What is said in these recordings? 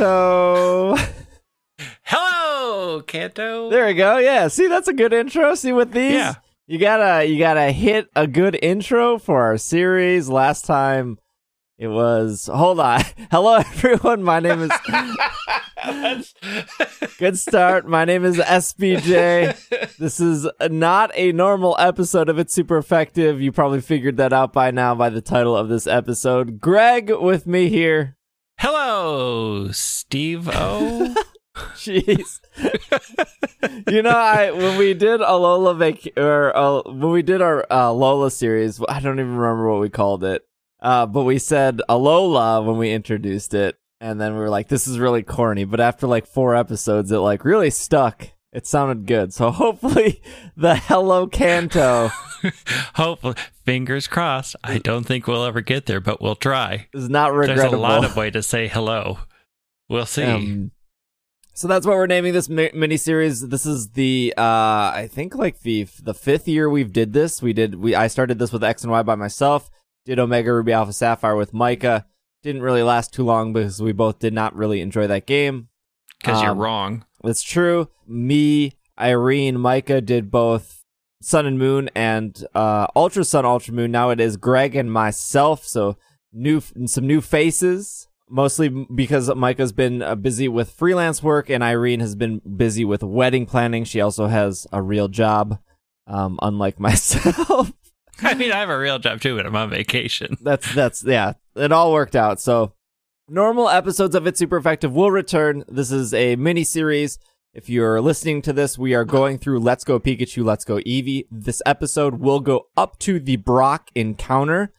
Hello, Kanto. Hello, Kanto. There we go. Yeah, see, that's a good intro. See, with these, Yeah. you gotta you gotta hit a good intro for our series. Last time, it was. Hold on. Hello, everyone. My name is. Good start. My name is SBJ. This is not a normal episode of It's Super Effective. You probably figured that out by now by the title of this episode. Greg with me here. Hello, Steve O. Jeez. you know, I when we did Alola vac- or uh, when we did our uh, Lola series, I don't even remember what we called it. Uh, but we said Alola when we introduced it, and then we were like, "This is really corny." But after like four episodes, it like really stuck. It sounded good. So hopefully, the Hello Kanto Hopefully, fingers crossed. I don't think we'll ever get there, but we'll try. is not regrettable. There's a lot of way to say hello. We'll see. Um, so that's what we're naming this mi- mini series. This is the uh I think like the the fifth year we've did this. We did we I started this with X and Y by myself. Did Omega Ruby Alpha Sapphire with Micah. Didn't really last too long because we both did not really enjoy that game. Because you're um, wrong. That's true. Me, Irene, Micah did both Sun and Moon and uh Ultra Sun, Ultra Moon. Now it is Greg and myself. So new some new faces. Mostly because Micah's been uh, busy with freelance work and Irene has been busy with wedding planning. She also has a real job, um, unlike myself. I mean, I have a real job too, but I'm on vacation. that's that's yeah it all worked out so normal episodes of it super effective will return this is a mini series if you're listening to this we are going through let's go pikachu let's go eevee. This episode will go up to the brock encounter.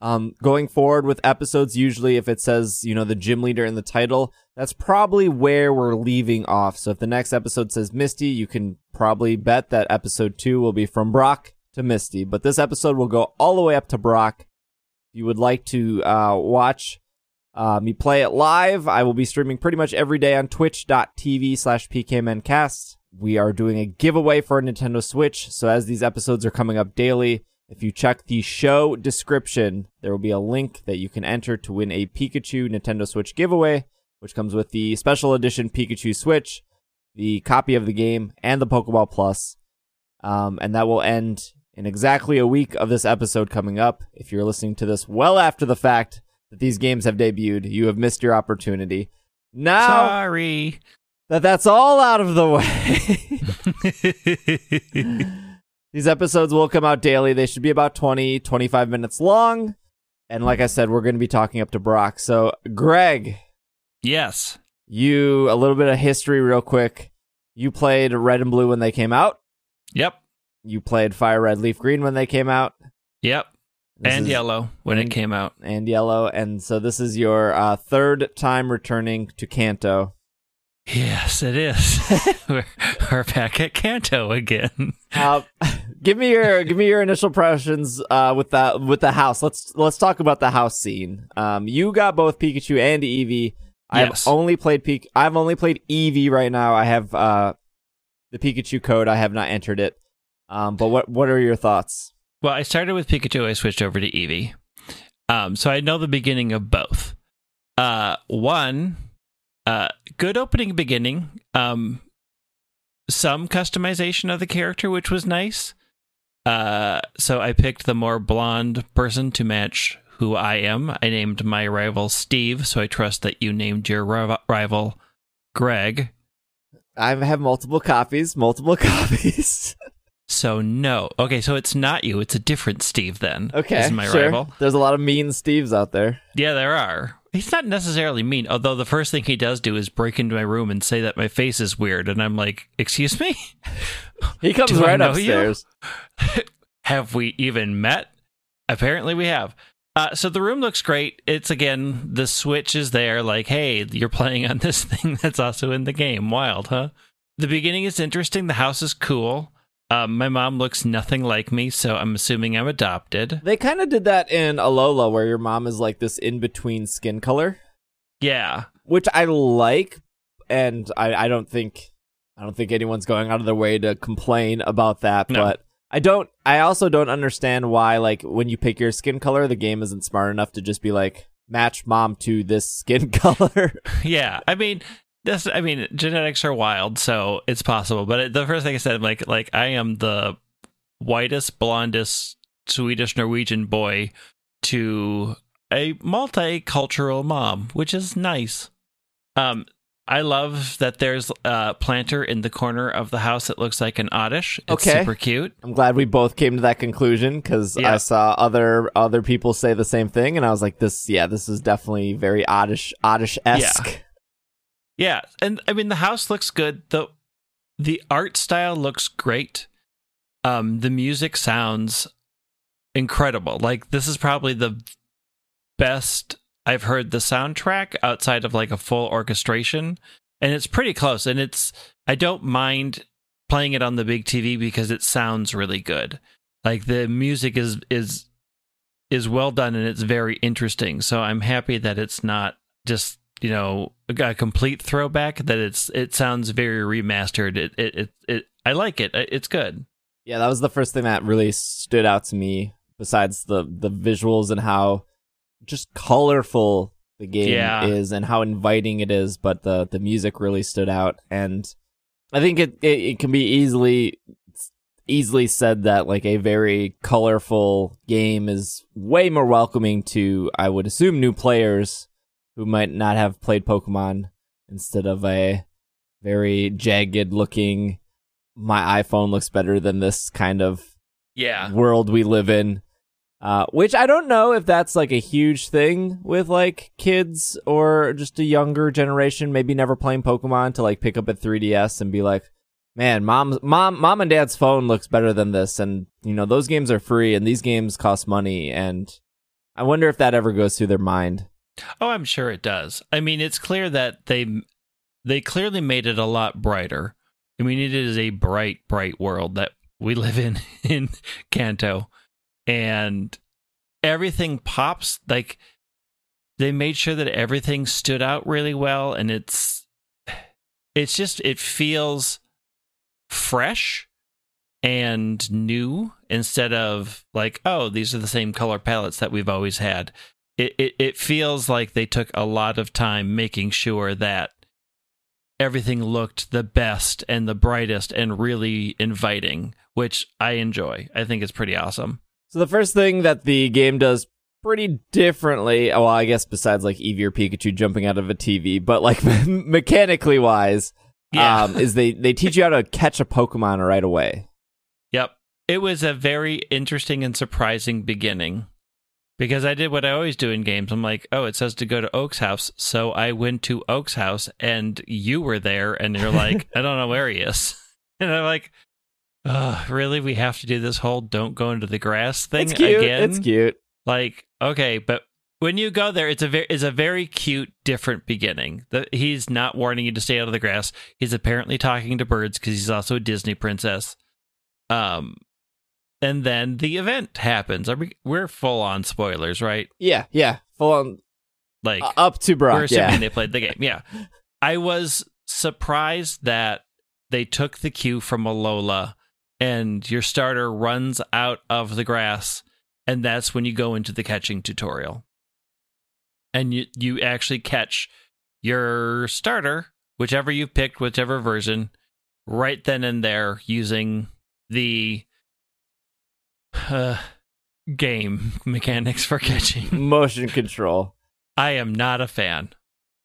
Um, going forward with episodes usually if it says you know the gym leader in the title that's probably where we're leaving off. So if the next episode says misty you can probably bet that episode 2 will be from brock to misty. But this episode will go all the way up to brock. If you would like to uh, watch uh, me play it live, I will be streaming pretty much every day on twitch.tv slash pkmncast. We are doing a giveaway for a Nintendo Switch, so as these episodes are coming up daily, if you check the show description, there will be a link that you can enter to win a Pikachu Nintendo Switch giveaway, which comes with the special edition Pikachu Switch, the copy of the game, and the Pokeball Plus. Um, and that will end in exactly a week of this episode coming up. If you're listening to this well after the fact that these games have debuted, you have missed your opportunity. Now Sorry. that that's all out of the way, these episodes will come out daily. They should be about 20, 25 minutes long. And like I said, we're going to be talking up to Brock. So, Greg, yes. you, a little bit of history real quick. You played Red and Blue when they came out. Yep. You played Fire Red, Leaf Green when they came out. Yep. This and is- yellow when and- it came out. and yellow. And so this is your uh, third time returning to Kanto. Yes, it is. we're, we're back at Kanto again. Uh, give me your give me your initial impressions uh, with the with the house. Let's let's talk about the house scene. Um, you got both Pikachu and Eevee. I've Yes. only played Pik- I've only played Eevee right now. I have uh, the Pikachu code. I have not entered it. Um, but what what are your thoughts? Well, I started with Pikachu. I switched over to Eevee. Um, so I know the beginning of both. Uh, one, uh, good opening beginning. Um, some customization of the character, which was nice. Uh, so I picked the more blonde person to match who I am. I named my rival Steve, so I trust that you named your rival, rival Greg. I have multiple copies. Multiple copies. So no. Okay, so it's not you. It's a different Steve then. okay, is my sure. rival. There's a lot of mean Steves out there. Yeah, there are. He's not necessarily mean, although the first thing he does do is break into my room and say that my face is weird, and I'm like, "Excuse me? He comes right upstairs. have we even met?" Apparently, we have. Uh, so the room looks great. It's again the switch is there. Like, hey, you're playing on this thing that's also in the game. Wild, huh? The beginning is interesting. The house is cool. Um, my mom looks nothing like me, so I'm assuming I'm adopted. They kind of did that in Alola, where your mom is like this in between skin color, Yeah, which I like, and I, I don't think I don't think anyone's going out of their way to complain about that. No. But I don't. I also don't understand why, like, when you pick your skin color, the game isn't smart enough to just be like, match mom to this skin color. yeah, I mean, this. I mean, genetics are wild, so it's possible. But the first thing I said, like, like I am the whitest, blondest Swedish Norwegian boy to a multicultural mom, which is nice. Um, I love that there's a planter in the corner of the house that looks like an oddish. It's Okay. super cute. I'm glad we both came to that conclusion because Yeah. I saw other other people say the same thing, and I was like, "This, yeah, this is definitely very oddish, oddish esque." Yeah, and I mean the house looks good. the The art style looks great. Um, the music sounds incredible. Like this is probably the best I've heard the soundtrack outside of like a full orchestration, and it's pretty close. And it's I don't mind playing it on the big TV because it sounds really good. Like the music is is is well done and it's very interesting. So I'm happy that it's not just you know a complete throwback. That it's it sounds very remastered. It it it, it I like it. It's good. Yeah, that was the first thing that really stood out to me. Besides the the visuals and how just colorful the game Yeah. is and how inviting it is, but the the music really stood out. And I think it it, it can be easily easily said that like a very colorful game is way more welcoming to I would assume new players who might not have played Pokemon instead of a very jagged looking my iPhone looks better than this kind of Yeah. world we live in. Uh, which I don't know if that's like a huge thing with like kids or just a younger generation, maybe never playing Pokemon to like pick up a 3DS and be like, man, mom, mom, mom and dad's phone looks better than this. And you know, those games are free and these games cost money. And I wonder if that ever goes through their mind. Oh, I'm sure it does. I mean, it's clear that they they clearly made it a lot brighter. I mean, it is a bright, bright world that we live in in Kanto, and everything pops. Like they made sure that everything stood out really well, and it's it's just it feels fresh and new instead of like oh these are the same color palettes that we've always had it, it it feels like they took a lot of time making sure that everything looked the best and the brightest and really inviting, which I enjoy. I think it's pretty awesome. So the first thing that the game does pretty differently, well, I guess besides like Eevee or Pikachu jumping out of a TV, but like mechanically wise, Yeah. um, is they they teach you how to catch a Pokemon right away. Yep. It was a very interesting and surprising beginning because I did what I always do in games. I'm like, oh, it says to go to Oak's house. So I went to Oak's house and you were there and you're like, I don't know where he is. And I'm like, oh, really? We have to do this whole don't go into the grass thing It's cute. again? It's cute. Like, okay, but when you go there, it's a very it's a very cute, different beginning. The, he's not warning you to stay out of the grass. He's apparently talking to birds because he's also a Disney princess. Um, and then the event happens. Are we, we're full on spoilers, right? Yeah, yeah. Full on Like uh, up to we're Brock. assuming Yeah. they played the game. Yeah, I was surprised that they took the cue from Alola, and your starter runs out of the grass, and that's when you go into the catching tutorial, and you you actually catch your starter, whichever you picked, whichever version, right then and there using the uh, game mechanics for catching. Motion control. I am not a fan.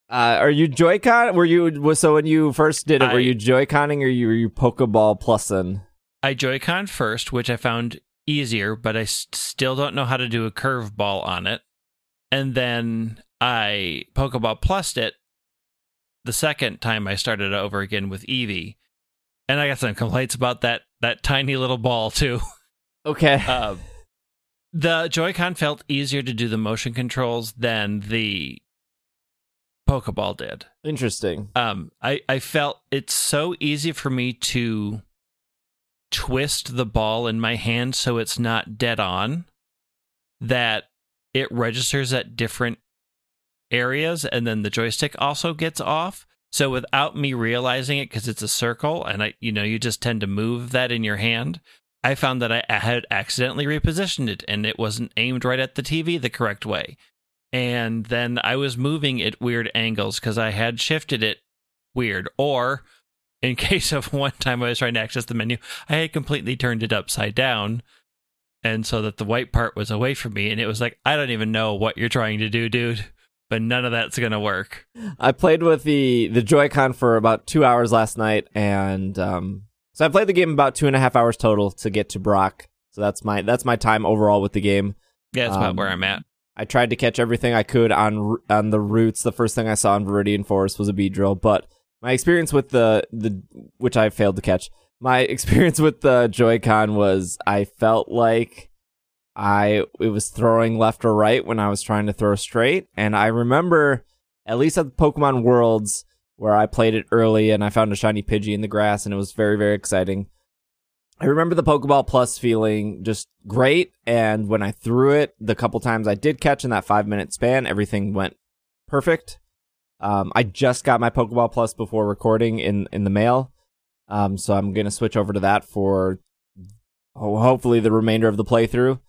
Uh, are you Joy-Con? Were you was- so when you first did it? were you Joy-Conning or you were you Pokeball plussing? I Joy-Con first, which I found easier, but I s- still don't know how to do a curveball on it. And then I Pokeball plussed it the second time I started over again with Eevee. And I got some complaints about that that tiny little ball too. Okay. Uh, the Joy-Con felt easier to do the motion controls than the Pokeball did. Interesting. um i i felt it's so easy for me to twist the ball in my hand so it's not dead on that it registers at different areas and then the joystick also gets off so without me realizing it because it's a circle and i you know you just tend to move that in your hand i found that i had accidentally repositioned it and it wasn't aimed right at the tv the correct way and then I was moving at weird angles because I had shifted it weird. Or in case of one time I was trying to access the menu, I had completely turned it upside down. And so that the white part was away from me. And it was like, I don't even know what you're trying to do, dude. But none of that's going to work. I played with the, the Joy-Con for about two hours last night. And um, so I played the game about two and a half hours total to get to Brock. So that's my that's my time overall with the game. Yeah, that's Um, about where I'm at. I tried to catch everything I could on on the routes. The first thing I saw in Viridian Forest was a Beedrill, but my experience with the the which I failed to catch. My experience with the Joy-Con was I felt like I it was throwing left or right when I was trying to throw straight, and I remember at least at the Pokemon Worlds where I played it early and I found a shiny Pidgey in the grass and it was very very exciting. I remember the Pokeball Plus feeling just great, and when I threw it, the couple times I did catch in that five minute span, everything went perfect. Um, I just got my Pokeball Plus before recording in in the mail, um, so I'm gonna switch over to that for ho- hopefully the remainder of the playthrough.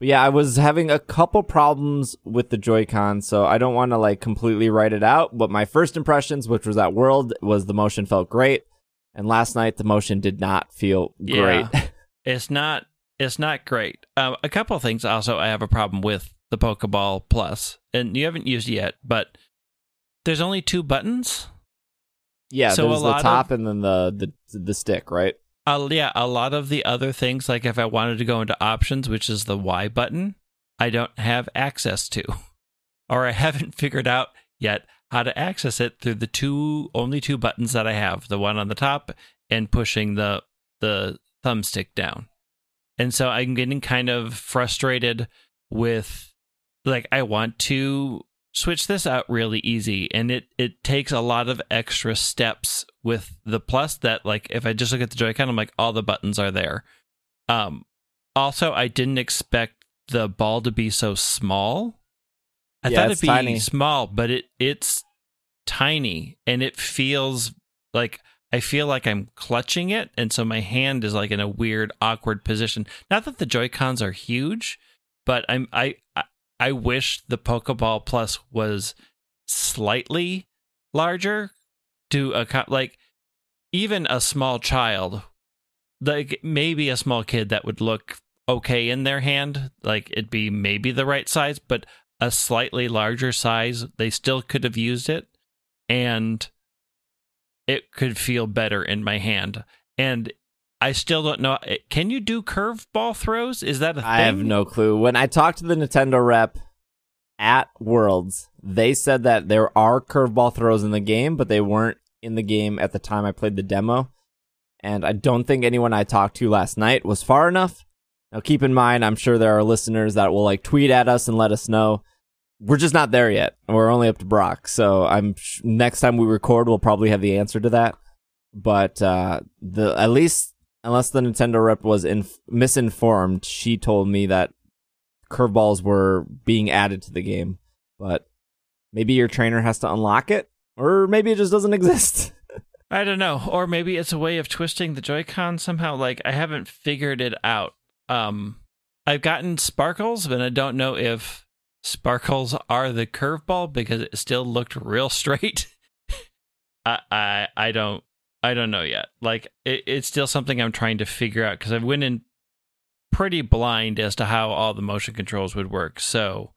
But yeah, I was having a couple problems with the Joy-Con, so I don't want to like completely write it out. But my first impressions, which was that World, was the motion felt great, and last night the motion did not feel great. Yeah. It's not. It's not great. Um, a couple of things. Also, I have a problem with the Pokeball Plus, and you haven't used it yet, but there's only two buttons. Yeah, So there's the top and then the, the the stick, right? Uh, yeah, a lot of the other things, like if I wanted to go into options, which is the Y button, I don't have access to, or I haven't figured out yet how to access it through the two only two buttons that I have: the one on the top and pushing the the thumbstick down. And so I'm getting kind of frustrated with, like, I want to switch this out really easy and it it takes a lot of extra steps with the plus that like if i just look at the joy-con i'm like all the buttons are there. Um also i didn't expect the ball to be so small. I Yeah, thought it'd be tiny. small but it it's tiny and it feels like i feel like i'm clutching it and so my hand is like in a weird awkward position. Not that the joy-cons are huge but i'm i i, wish the pokeball plus was slightly larger to a like even a small child like maybe a small kid that would look okay in their hand like it'd be maybe the right size but a slightly larger size they still could have used it and it could feel better in my hand. And i still don't know eh, can you do curveball throws is that a thing I have no clue. When I talked to the Nintendo rep at Worlds, they said that there are curveball throws in the game, but they weren't in the game at the time I played the demo. And I don't think anyone I talked to last night was far enough. Now keep in mind, I'm sure there are listeners that will like tweet at us and let us know. We're just not there yet. We're only up to Brock. So I'm sh- next time we record, we'll probably have the answer to that. But uh, the at least unless the Nintendo rep was inf- misinformed, she told me that curveballs were being added to the game. But maybe your trainer has to unlock it, or maybe it just doesn't exist. I don't know. Or maybe it's a way of twisting the Joy-Con somehow. Like I haven't figured it out. Um I've gotten sparkles, but I don't know if sparkles are the curveball because it still looked real straight. I I I don't I don't know yet. Like it, it's still something I'm trying to figure out because I went in pretty blind as to how all the motion controls would work. So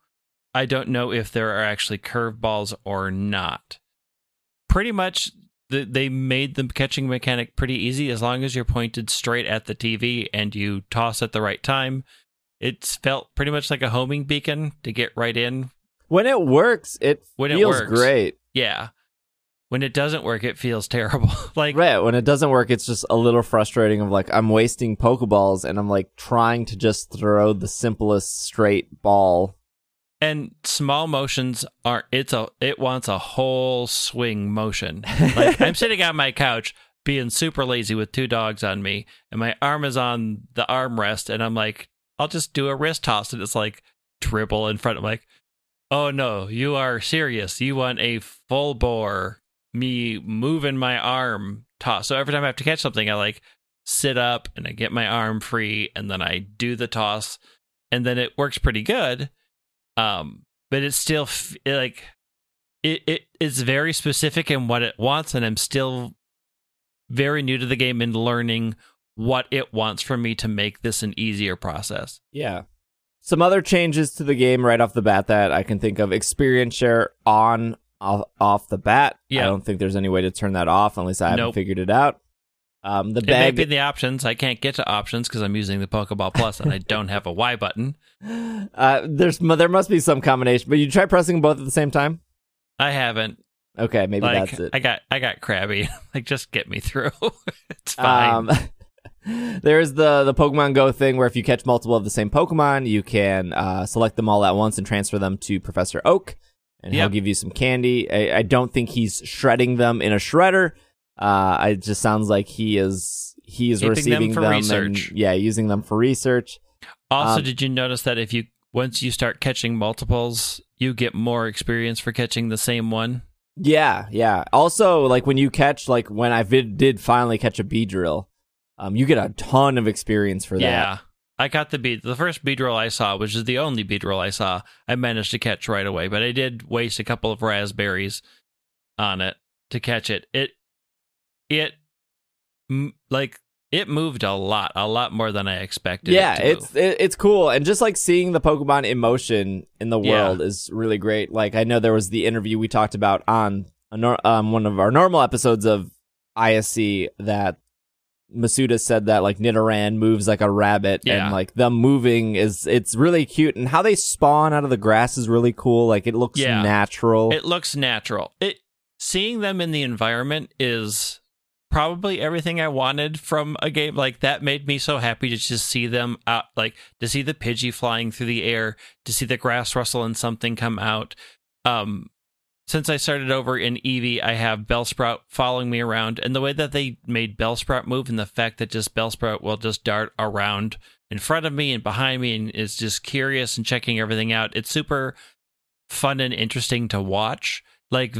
I don't know if there are actually curveballs or not. Pretty much the, they made the catching mechanic pretty easy as long as you're pointed straight at the TV and you toss at the right time. It's felt pretty much like a homing beacon to get right in. when it works, it When it feels works. great. Yeah. When it doesn't work, it feels terrible. like Right. When it doesn't work, it's just a little frustrating. Of like I'm wasting Pokeballs and I'm like trying to just throw the simplest straight ball. and small motions are it's a it wants a whole swing motion. Like I'm sitting on my couch being super lazy with two dogs on me, and my arm is on the armrest, and I'm like, I'll just do a wrist toss, and it's like dribble in front. I'm like, oh no, you are serious. You want a full bore me moving my arm toss. So every time I have to catch something, I like sit up and I get my arm free, and then I do the toss, and then it works pretty good. Um, but it's still f- like it, it it's very specific in what it wants, and I'm still very new to the game and learning what it wants from me to make this an easier process. Yeah. Some other changes to the game right off the bat that I can think of experience share on off, off the bat. Yeah. I don't think there's any way to turn that off unless I haven't figured it out. Um, the It may bag. be the options. I can't get to options because I'm using the Pokeball Plus and I don't have a Y button. Uh, there's there must be some combination, but you try pressing both at the same time. I haven't. Okay, maybe Like that's it. I got I got crabby. like just get me through. it's fine. Um, there's the the Pokemon Go thing where if you catch multiple of the same Pokemon, you can uh, select them all at once and transfer them to Professor Oak, and he'll give you some candy. I, I don't think he's shredding them in a shredder. Uh, it just sounds like he is he is Keeping them receiving for them research. and yeah, using them for research. also, um, did you notice that if you once you start catching multiples, you get more experience for catching the same one? Yeah, yeah. Also, like when you catch, like when I vid- did finally catch a Beedrill, um, you get a ton of experience for that. Yeah. I got the beat. The first Beedrill I saw, which is the only Beedrill I saw, I managed to catch right away. But I did waste a couple of raspberries on it to catch it. It, it, m- like it moved a lot, a lot more than I expected. yeah, it to it's it, it's cool, and just like seeing the Pokemon in motion in the Yeah. world is really great. Like I know there was the interview we talked about on a nor- um, one of our normal episodes of ISC that Masuda said that like Nidoran moves like a rabbit, Yeah. and like them moving is it's really cute, and how they spawn out of the grass is really cool. Like it looks Yeah. natural. It looks natural. It seeing them in the environment is probably everything I wanted from a game like that. Made me so happy to just see them out, like to see the Pidgey flying through the air, to see the grass rustle and something come out. Um, since I started over in Eevee, I have Bellsprout following me around, and the way that they made Bellsprout move, and the fact that just Bellsprout will just dart around in front of me and behind me, and is just curious and checking everything out. It's super fun and interesting to watch. Like,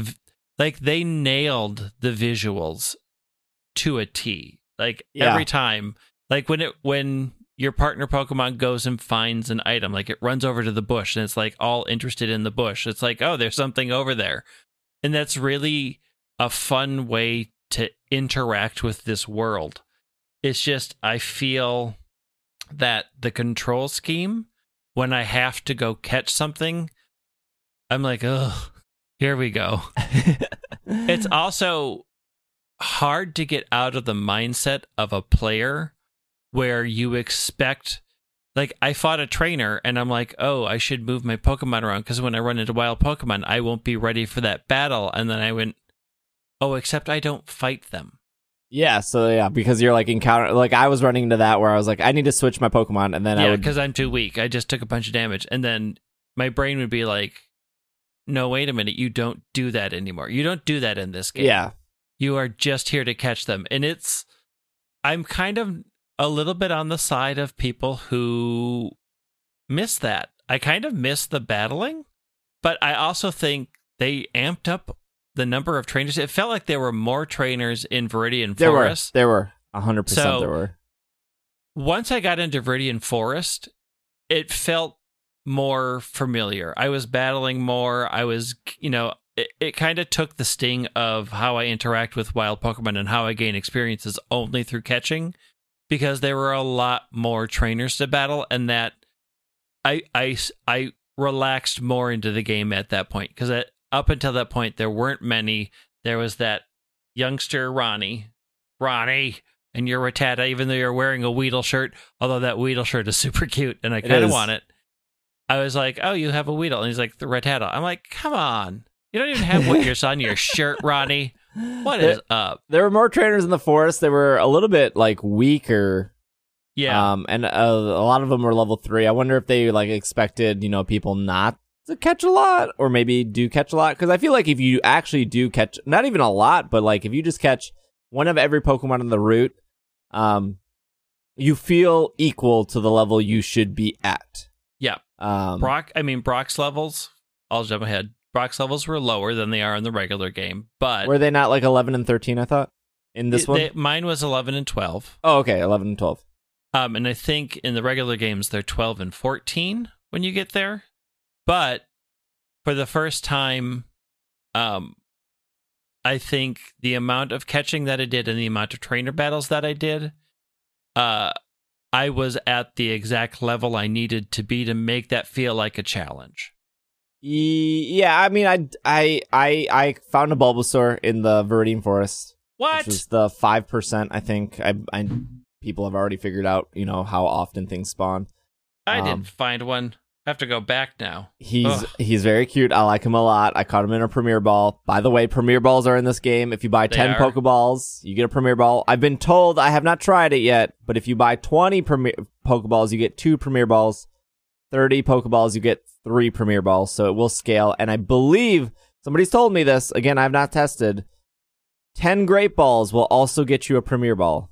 like they nailed the visuals to a T. Like Yeah. every time, like when it when your partner Pokemon goes and finds an item, like it runs over to the bush and it's like all interested in the bush. It's like, oh, there's something over there, and that's really a fun way to interact with this world. It's just I feel that the control scheme when I have to go catch something, I'm like, oh, here we go. It's also hard to get out of the mindset of a player where you expect like I fought a trainer and I'm like, "Oh, I should move my Pokemon around because when I run into wild Pokemon, I won't be ready for that battle." And then I went, "Oh, except I don't fight them." Yeah, so yeah, because you're like encounter like I was running into that where I was like, I need to switch my Pokemon, and then I yeah, would because I'm too weak. I just took a bunch of damage, and then my brain would be like, "No, wait a minute, you don't do that anymore. You don't do that in this game. yeah, You are just here to catch them." And it's, I'm kind of a little bit on the side of people who miss that. I kind of miss the battling, but I also think they amped up the number of trainers. It felt like there were more trainers in Viridian Forest. there Forest. were there were hundred percent So- there were. once I got into Viridian Forest, it felt more familiar. I was battling more. I was, you know, it, it kind of took the sting of how I interact with wild Pokemon and how I gain experiences only through catching because there were a lot more trainers to battle and that I I I relaxed more into the game at that point because up until that point there weren't many. There was that youngster Ronnie, Ronnie, and your Rattata, even though you're wearing a Weedle shirt, although that Weedle shirt is super cute and I kind of want it. I was like, "Oh, you have a Weedle," and he's like, "The Rattata." I'm like, "Come on, you don't even have Wiggers on your shirt, Ronnie. What There- is up?" There were more trainers in the forest. They were a little bit like weaker. Yeah, Um, and uh, a lot of them were level three. I wonder if they like expected, you know, people not to catch a lot, or maybe do catch a lot. Because I feel like if you actually do catch, not even a lot, but like if you just catch one of every Pokemon in the route, um, you feel equal to the level you should be at. yeah. Um, Brock, I mean Brock's levels. I'll jump ahead. Brock's levels were lower than they are in the regular game, but were they not like eleven and thirteen? I thought in this it- one. they- mine was 11 and 12. oh, okay, eleven and twelve. Um, and I think in the regular games they're 12 and 14 when you get there. But for the first time, um, I think the amount of catching that I did and the amount of trainer battles that I did, uh, I was at the exact level I needed to be to make that feel like a challenge. Yeah, I mean, I I I I found a Bulbasaur in the Viridian Forest. What? Which was the five percent. I think I, I people have already figured out, you know, how often things spawn. I um, didn't find one. I have to go back now. He's Ugh. he's very cute. I like him a lot. I caught him in a Premier Ball. By the way, Premier Balls are in this game. If you buy They ten are. Pokeballs, you get a Premier Ball. I've been told I have not tried it yet, but if you buy twenty Premier Pokeballs, you get two Premier Balls. Thirty Pokeballs, you get three Premier Balls. So it will scale. And I believe somebody's told me this. Again, I've not tested. Ten Great Balls will also get you a Premier Ball.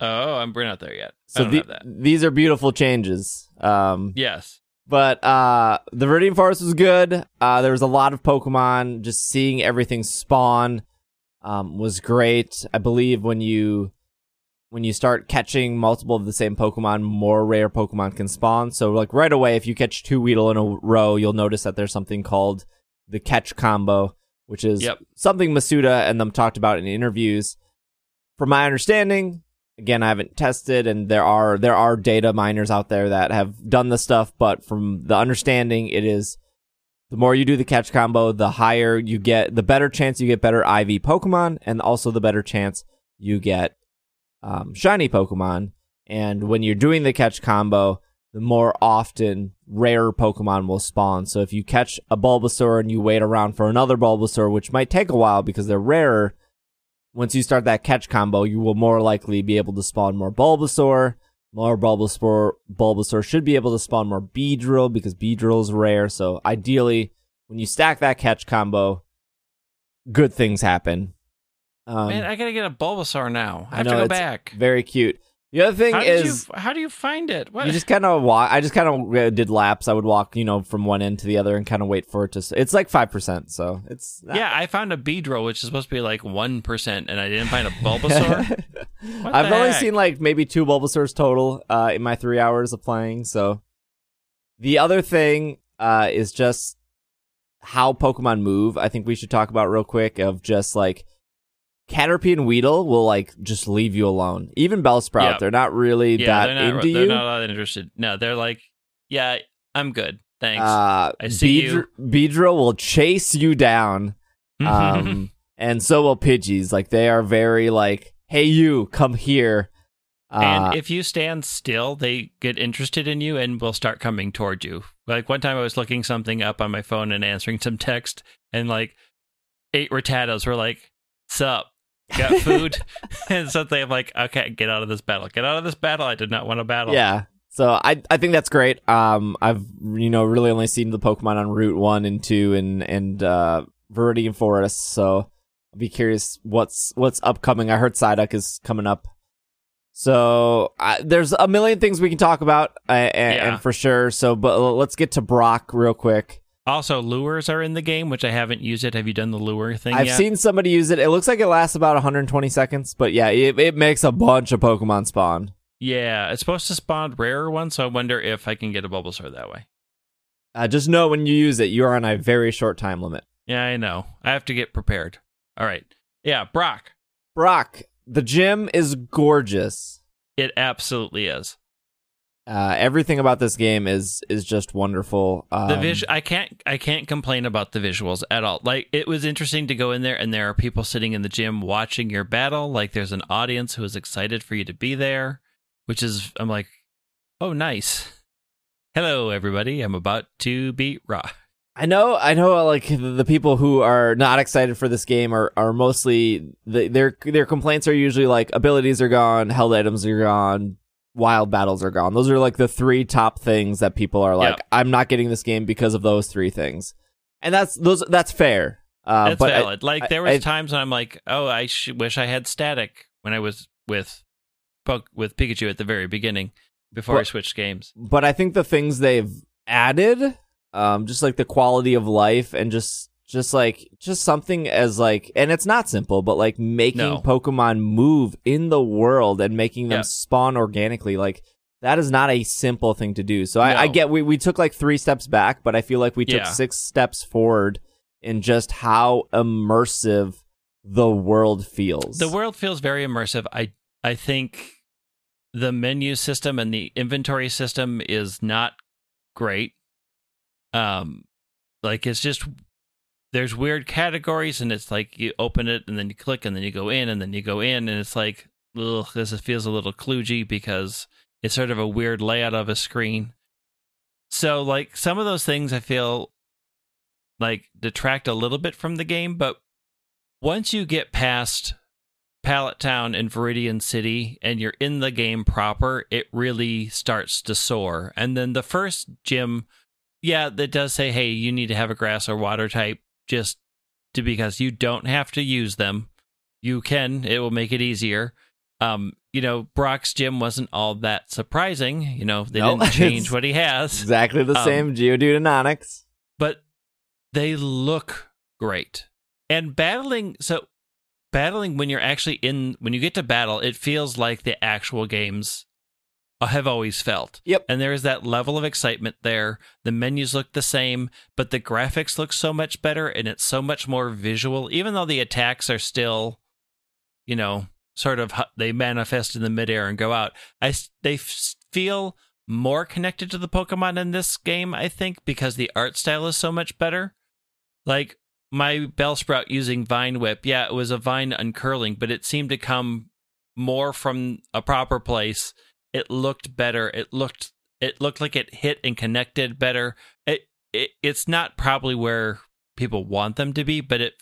Oh, I'm we're not there yet. So the- these are beautiful changes. Um, Yes. but uh the Viridian Forest was good. Uh there was a lot of Pokemon. Just seeing everything spawn um was great. I believe when you when you start catching multiple of the same Pokemon, more rare Pokemon can spawn. So like right away if you catch two Weedle in a row, you'll notice that there's something called the catch combo, which is Yep. something Masuda and them talked about in interviews. From my understanding, again I haven't tested and there are there are data miners out there that have done this stuff, but from the understanding it is the more you do the catch combo, the higher you get the better chance you get better IV Pokemon and also the better chance you get um, shiny Pokemon. And when you're doing the catch combo, the more often rare Pokemon will spawn. So if you catch a Bulbasaur and you wait around for another Bulbasaur, which might take a while because they're rarer, once you start that catch combo, you will more likely be able to spawn more Bulbasaur. More Bulbasaur, Bulbasaur should be able to spawn more Beedrill because Beedrill is rare. So ideally, when you stack that catch combo, good things happen. Um, Man, I gotta get a Bulbasaur now. I I have know, to go back. very cute. The other thing How is you how do you find it? What? you just kind of walk. I just kind of did laps. I would walk, you know, from one end to the other and kind of wait for it to. s- It's like five percent, so it's not- yeah, I found a Beedrill, which is supposed to be like one percent, and I didn't find a Bulbasaur. I've only heck? seen like maybe two Bulbasaurs total uh, in my three hours of playing. So the other thing uh, is just how Pokemon move. I think we should talk about real quick of just like Caterpie and Weedle will like just leave you alone. Even Bellsprout, Yeah. they're not really yeah, that they're not. into they're you. not all that interested. No, they're like, yeah, I'm good, thanks. Uh, I see you. Beedrill will chase you down. Um, and so will Pidgeys. Like they are very like, hey, you come here. Uh, and if you stand still, they get interested in you and will start coming toward you. Like one time, I was looking something up on my phone and answering some text, and like eight Rattatas were like, "Sup, got food?" and something I'm like, "Okay, get out of this battle. Get out of this battle. I did not want to battle." yeah. So I I think that's great. Um, I've you know really only seen the Pokemon on Route One and Two and and uh, Viridian Forest. So I'll be curious what's what's upcoming. I heard Psyduck is coming up. So uh, there's a million things we can talk about, uh, and, Yeah. and for sure. So, but let's get to Brock real quick. Also, lures are in the game, which I haven't used it. Have you done the lure thing I've yet? seen somebody use it. It looks like it lasts about 120 seconds, but yeah, it, it makes a bunch of Pokemon spawn. Yeah, it's supposed to spawn rarer ones, so I wonder if I can get a Bulbasaur that way. Uh, just know when you use it, you are on a very short time limit. Yeah, I know. I have to get prepared. All right. Yeah, Brock. Brock, the gym is gorgeous. It absolutely is. Uh, everything about this game is is just wonderful. Um, The vis- I can't I can't complain about the visuals at all. Like it was interesting to go in there and there are people sitting in the gym watching your battle. Like there's an audience who is excited for you to be there, which is I'm like, "Oh, nice. Hello everybody. I'm about to beat Raw." I know, I know. Like the, the people who are not excited for this game are are mostly the, their their complaints are usually like abilities are gone, held items are gone, wild battles are gone. Those are like the three top things that people are like, Yep. I'm not getting this game because of those three things, and that's those that's fair. Uh, That's but I- valid. like there was I- times when I'm like, "Oh, I sh- wish I had static when I was with with Pikachu at the very beginning before I switched games." but I think the things they've added, um, just like the quality of life and just just like just something as like, and it's not simple, but like making No. Pokemon move in the world and making them Yeah. spawn organically. Like that is not a simple thing to do. So I, I get we, we took like three steps back, but I feel like we took Yeah. six steps forward in just how immersive the world feels. The world feels very immersive. I I think the menu system and the inventory system is not great. Um like it's just there's weird categories and it's like you open it and then you click and then you go in and then you go in and it's like ugh, this feels a little kludgy because it's sort of a weird layout of a screen. So like some of those things I feel like detract a little bit from the game, but once you get past Pallet Town and Viridian City and you're in the game proper, it really starts to soar. And then the first gym, yeah, that does say, hey, you need to have a grass or water type just to because you don't have to use them. You can, it will make it easier. Um, you know, Brock's gym wasn't all that surprising. You know, they No, didn't change what he has exactly the Um, same Geodude and Onix. but they look great. And battling, so battling when you're actually in, when you get to battle, it feels like the actual games have always felt. Yep. And there is that level of excitement there. The menus look the same, but the graphics look so much better and it's so much more visual, even though the attacks are still, you know, sort of, they manifest in the midair and go out. I, they f- feel more connected to the Pokemon in this game, I think, because the art style is so much better. Like my Bellsprout using Vine Whip, yeah, it was a vine uncurling, but it seemed to come more from a proper place. It looked better. It looked it looked like it hit and connected better. It, it it's not probably where people want them to be, but it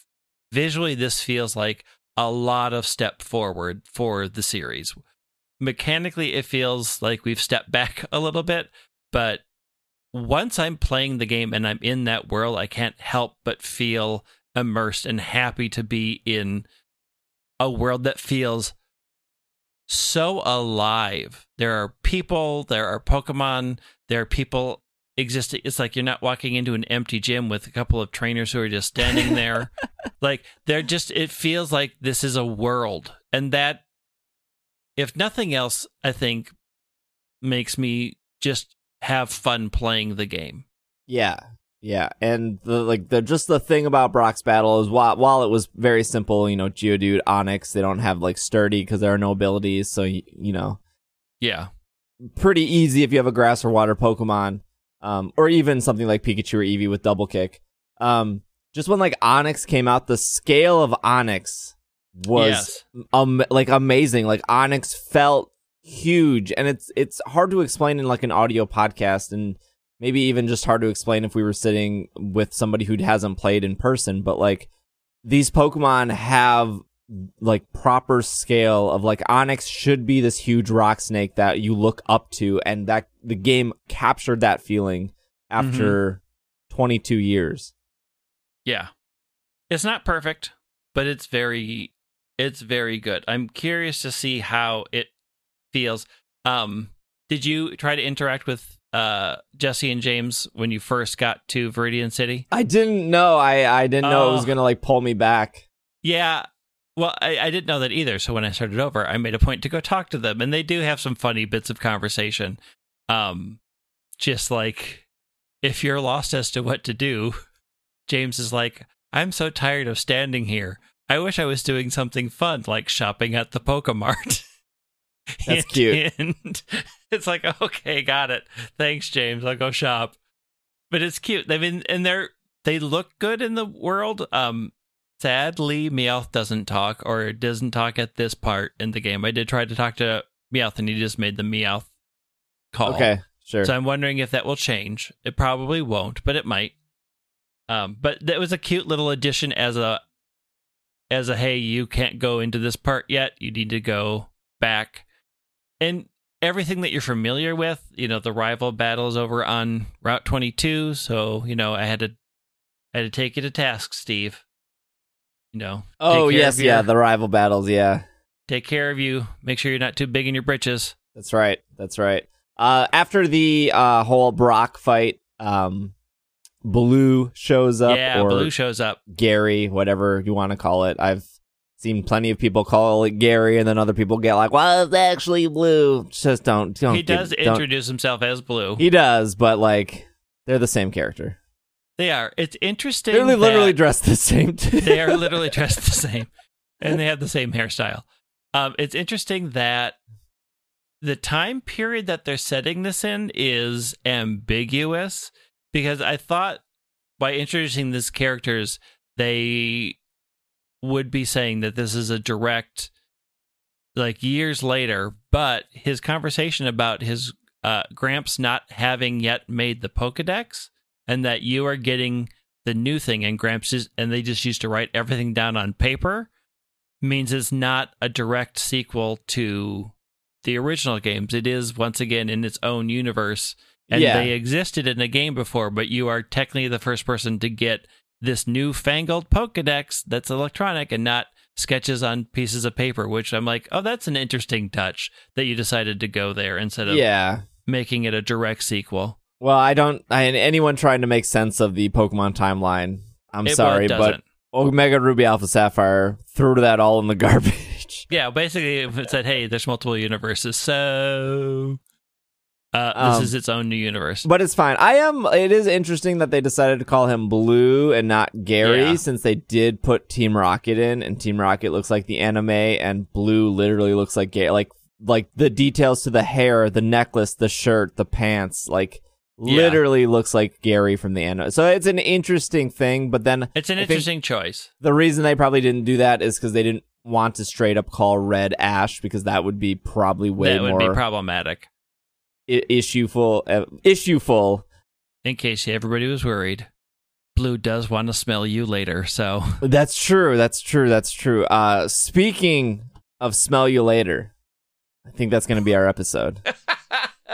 visually this feels like a lot of step forward for the series. Mechanically, it feels like we've stepped back a little bit, but once I'm playing the game and I'm in that world, I can't help but feel immersed and happy to be in a world that feels so alive. There are people, there are Pokemon, there are people existing. It's like you're not walking into an empty gym with a couple of trainers who are just standing there. like they're just, it feels like this is a world. And that, if nothing else, I think makes me just have fun playing the game. Yeah, yeah, and the like the just the thing about Brock's battle is while while it was very simple, you know, Geodude, Onix, they don't have like sturdy because there are no abilities, so y- you know, Yeah. pretty easy if you have a grass or water Pokemon, um, or even something like Pikachu or Eevee with double kick. Um, just when like Onix came out, the scale of Onix was yes. um like amazing. Like Onix felt huge, and it's it's hard to explain in like an audio podcast, and maybe even just hard to explain if we were sitting with somebody who hasn't played in person. But like these Pokemon have like proper scale of like Onix should be this huge rock snake that you look up to, and that the game captured that feeling after 22 years. Yeah. It's not perfect, but it's very it's very good. I'm curious to see how it feels. Um did you try to interact with uh Jessie and James when you first got to Viridian City? I didn't know. I I didn't know it was Oh. gonna like pull me back. Yeah. Well, I, I didn't know that either. So when I started over, I made a point to go talk to them, and they do have some funny bits of conversation. Um, just like if you're lost as to what to do, James is like, "I'm so tired of standing here. I wish I was doing something fun, like shopping at the Pokemart." That's cute. It's like, okay, got it. Thanks, James. I'll go shop. But it's cute. I mean, and they're they look good in the world. Um, sadly, Meowth doesn't talk or doesn't talk at this part in the game. I did try to talk to Meowth, and he just made the Meowth call. Okay, sure. So I'm wondering if that will change. It probably won't, but it might. Um, but that was a cute little addition as a as a hey, you can't go into this part yet. You need to go back. And everything that you're familiar with, you know, the rival battles over on Route 22, so, you know, I had to I had to take you to task, Steve. You know. oh yes, yeah, the rival battles, yeah. Take care of you. Make sure you're not too big in your britches. That's right. That's right. Uh, after the uh, whole Brock fight, um, Blue shows up, yeah, Blue shows up. Gary, whatever you want to call it. I've Seen plenty of people call it Gary, and then other people get like, "Well, it's actually Blue." Just don't. don't he give- does don't- introduce himself as Blue. He does, but like they're the same character. they are. It's interesting. They're li- literally dressed the same. Too. they are literally dressed the same and they have the same hairstyle. Um, it's interesting that the time period that they're setting this in is ambiguous because I thought by introducing these characters, they would be saying that this is a direct, like years later, but his conversation about his uh, Gramps not having yet made the Pokedex and that you are getting the new thing and Gramps is, and they just used to write everything down on paper means it's not a direct sequel to the original games. It is once again in its own universe. And Yeah. they existed in a game before, but you are technically the first person to get this new fangled Pokedex that's electronic and not sketches on pieces of paper, which I'm like, oh, that's an interesting touch that you decided to go there instead of yeah. making it a direct sequel. Well, I don't. I, anyone trying to make sense of the Pokemon timeline, I'm It- sorry, but. Omega Ruby Alpha Sapphire threw that all in the garbage. Yeah, basically, it said, "Hey, there's multiple universes," so uh, this Um, is its own new universe. But it's fine. I am. It is interesting that they decided to call him Blue and not Gary, Yeah. since they did put Team Rocket in, and Team Rocket looks like the anime, and Blue literally looks like Gary. Like, like the details to the hair, the necklace, the shirt, the pants, like Yeah. literally looks like Gary from the anime. So it's an interesting thing. But then it's an I interesting choice. the reason they probably didn't do that is because they didn't want to straight up call Red Ash because that would be probably way that would more be problematic. I- issue full. Uh, issue full. In case everybody was worried, Blue does want to smell you later. So That's true. That's true. That's true. Uh, speaking of smell you later, I think that's going to be our episode,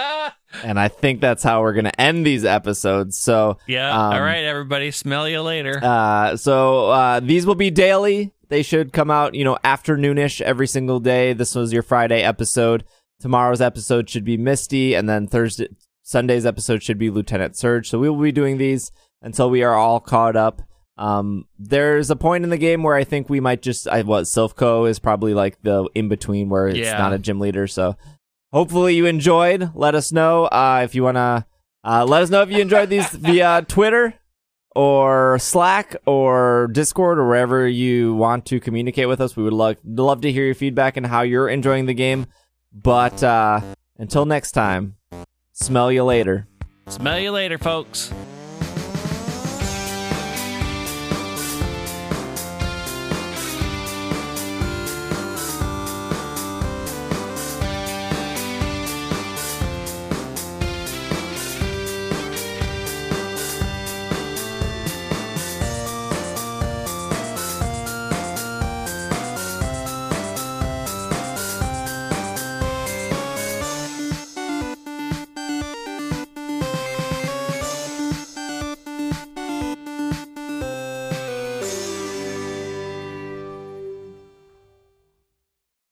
and I think that's how we're going to end these episodes. So, yeah, Um, all right, everybody, smell you later. uh, so uh, these will be daily. They should come out, you know, afternoonish every single day. This was your Friday episode. Tomorrow's episode should be Misty, and then Thursday, Sunday's episode should be Lieutenant Surge. So we will be doing these until we are all caught up. Um, there's a point in the game where I think we might just, I what Silph Co is probably like the in between where it's Yeah. not a gym leader. So hopefully you enjoyed. Let us know uh, if you wanna. Uh, let us know if you enjoyed these via Twitter or Slack or Discord or wherever you want to communicate with us. We would love love to hear your feedback and how you're enjoying the game. But uh, until next time, smell you later. smell you later, folks.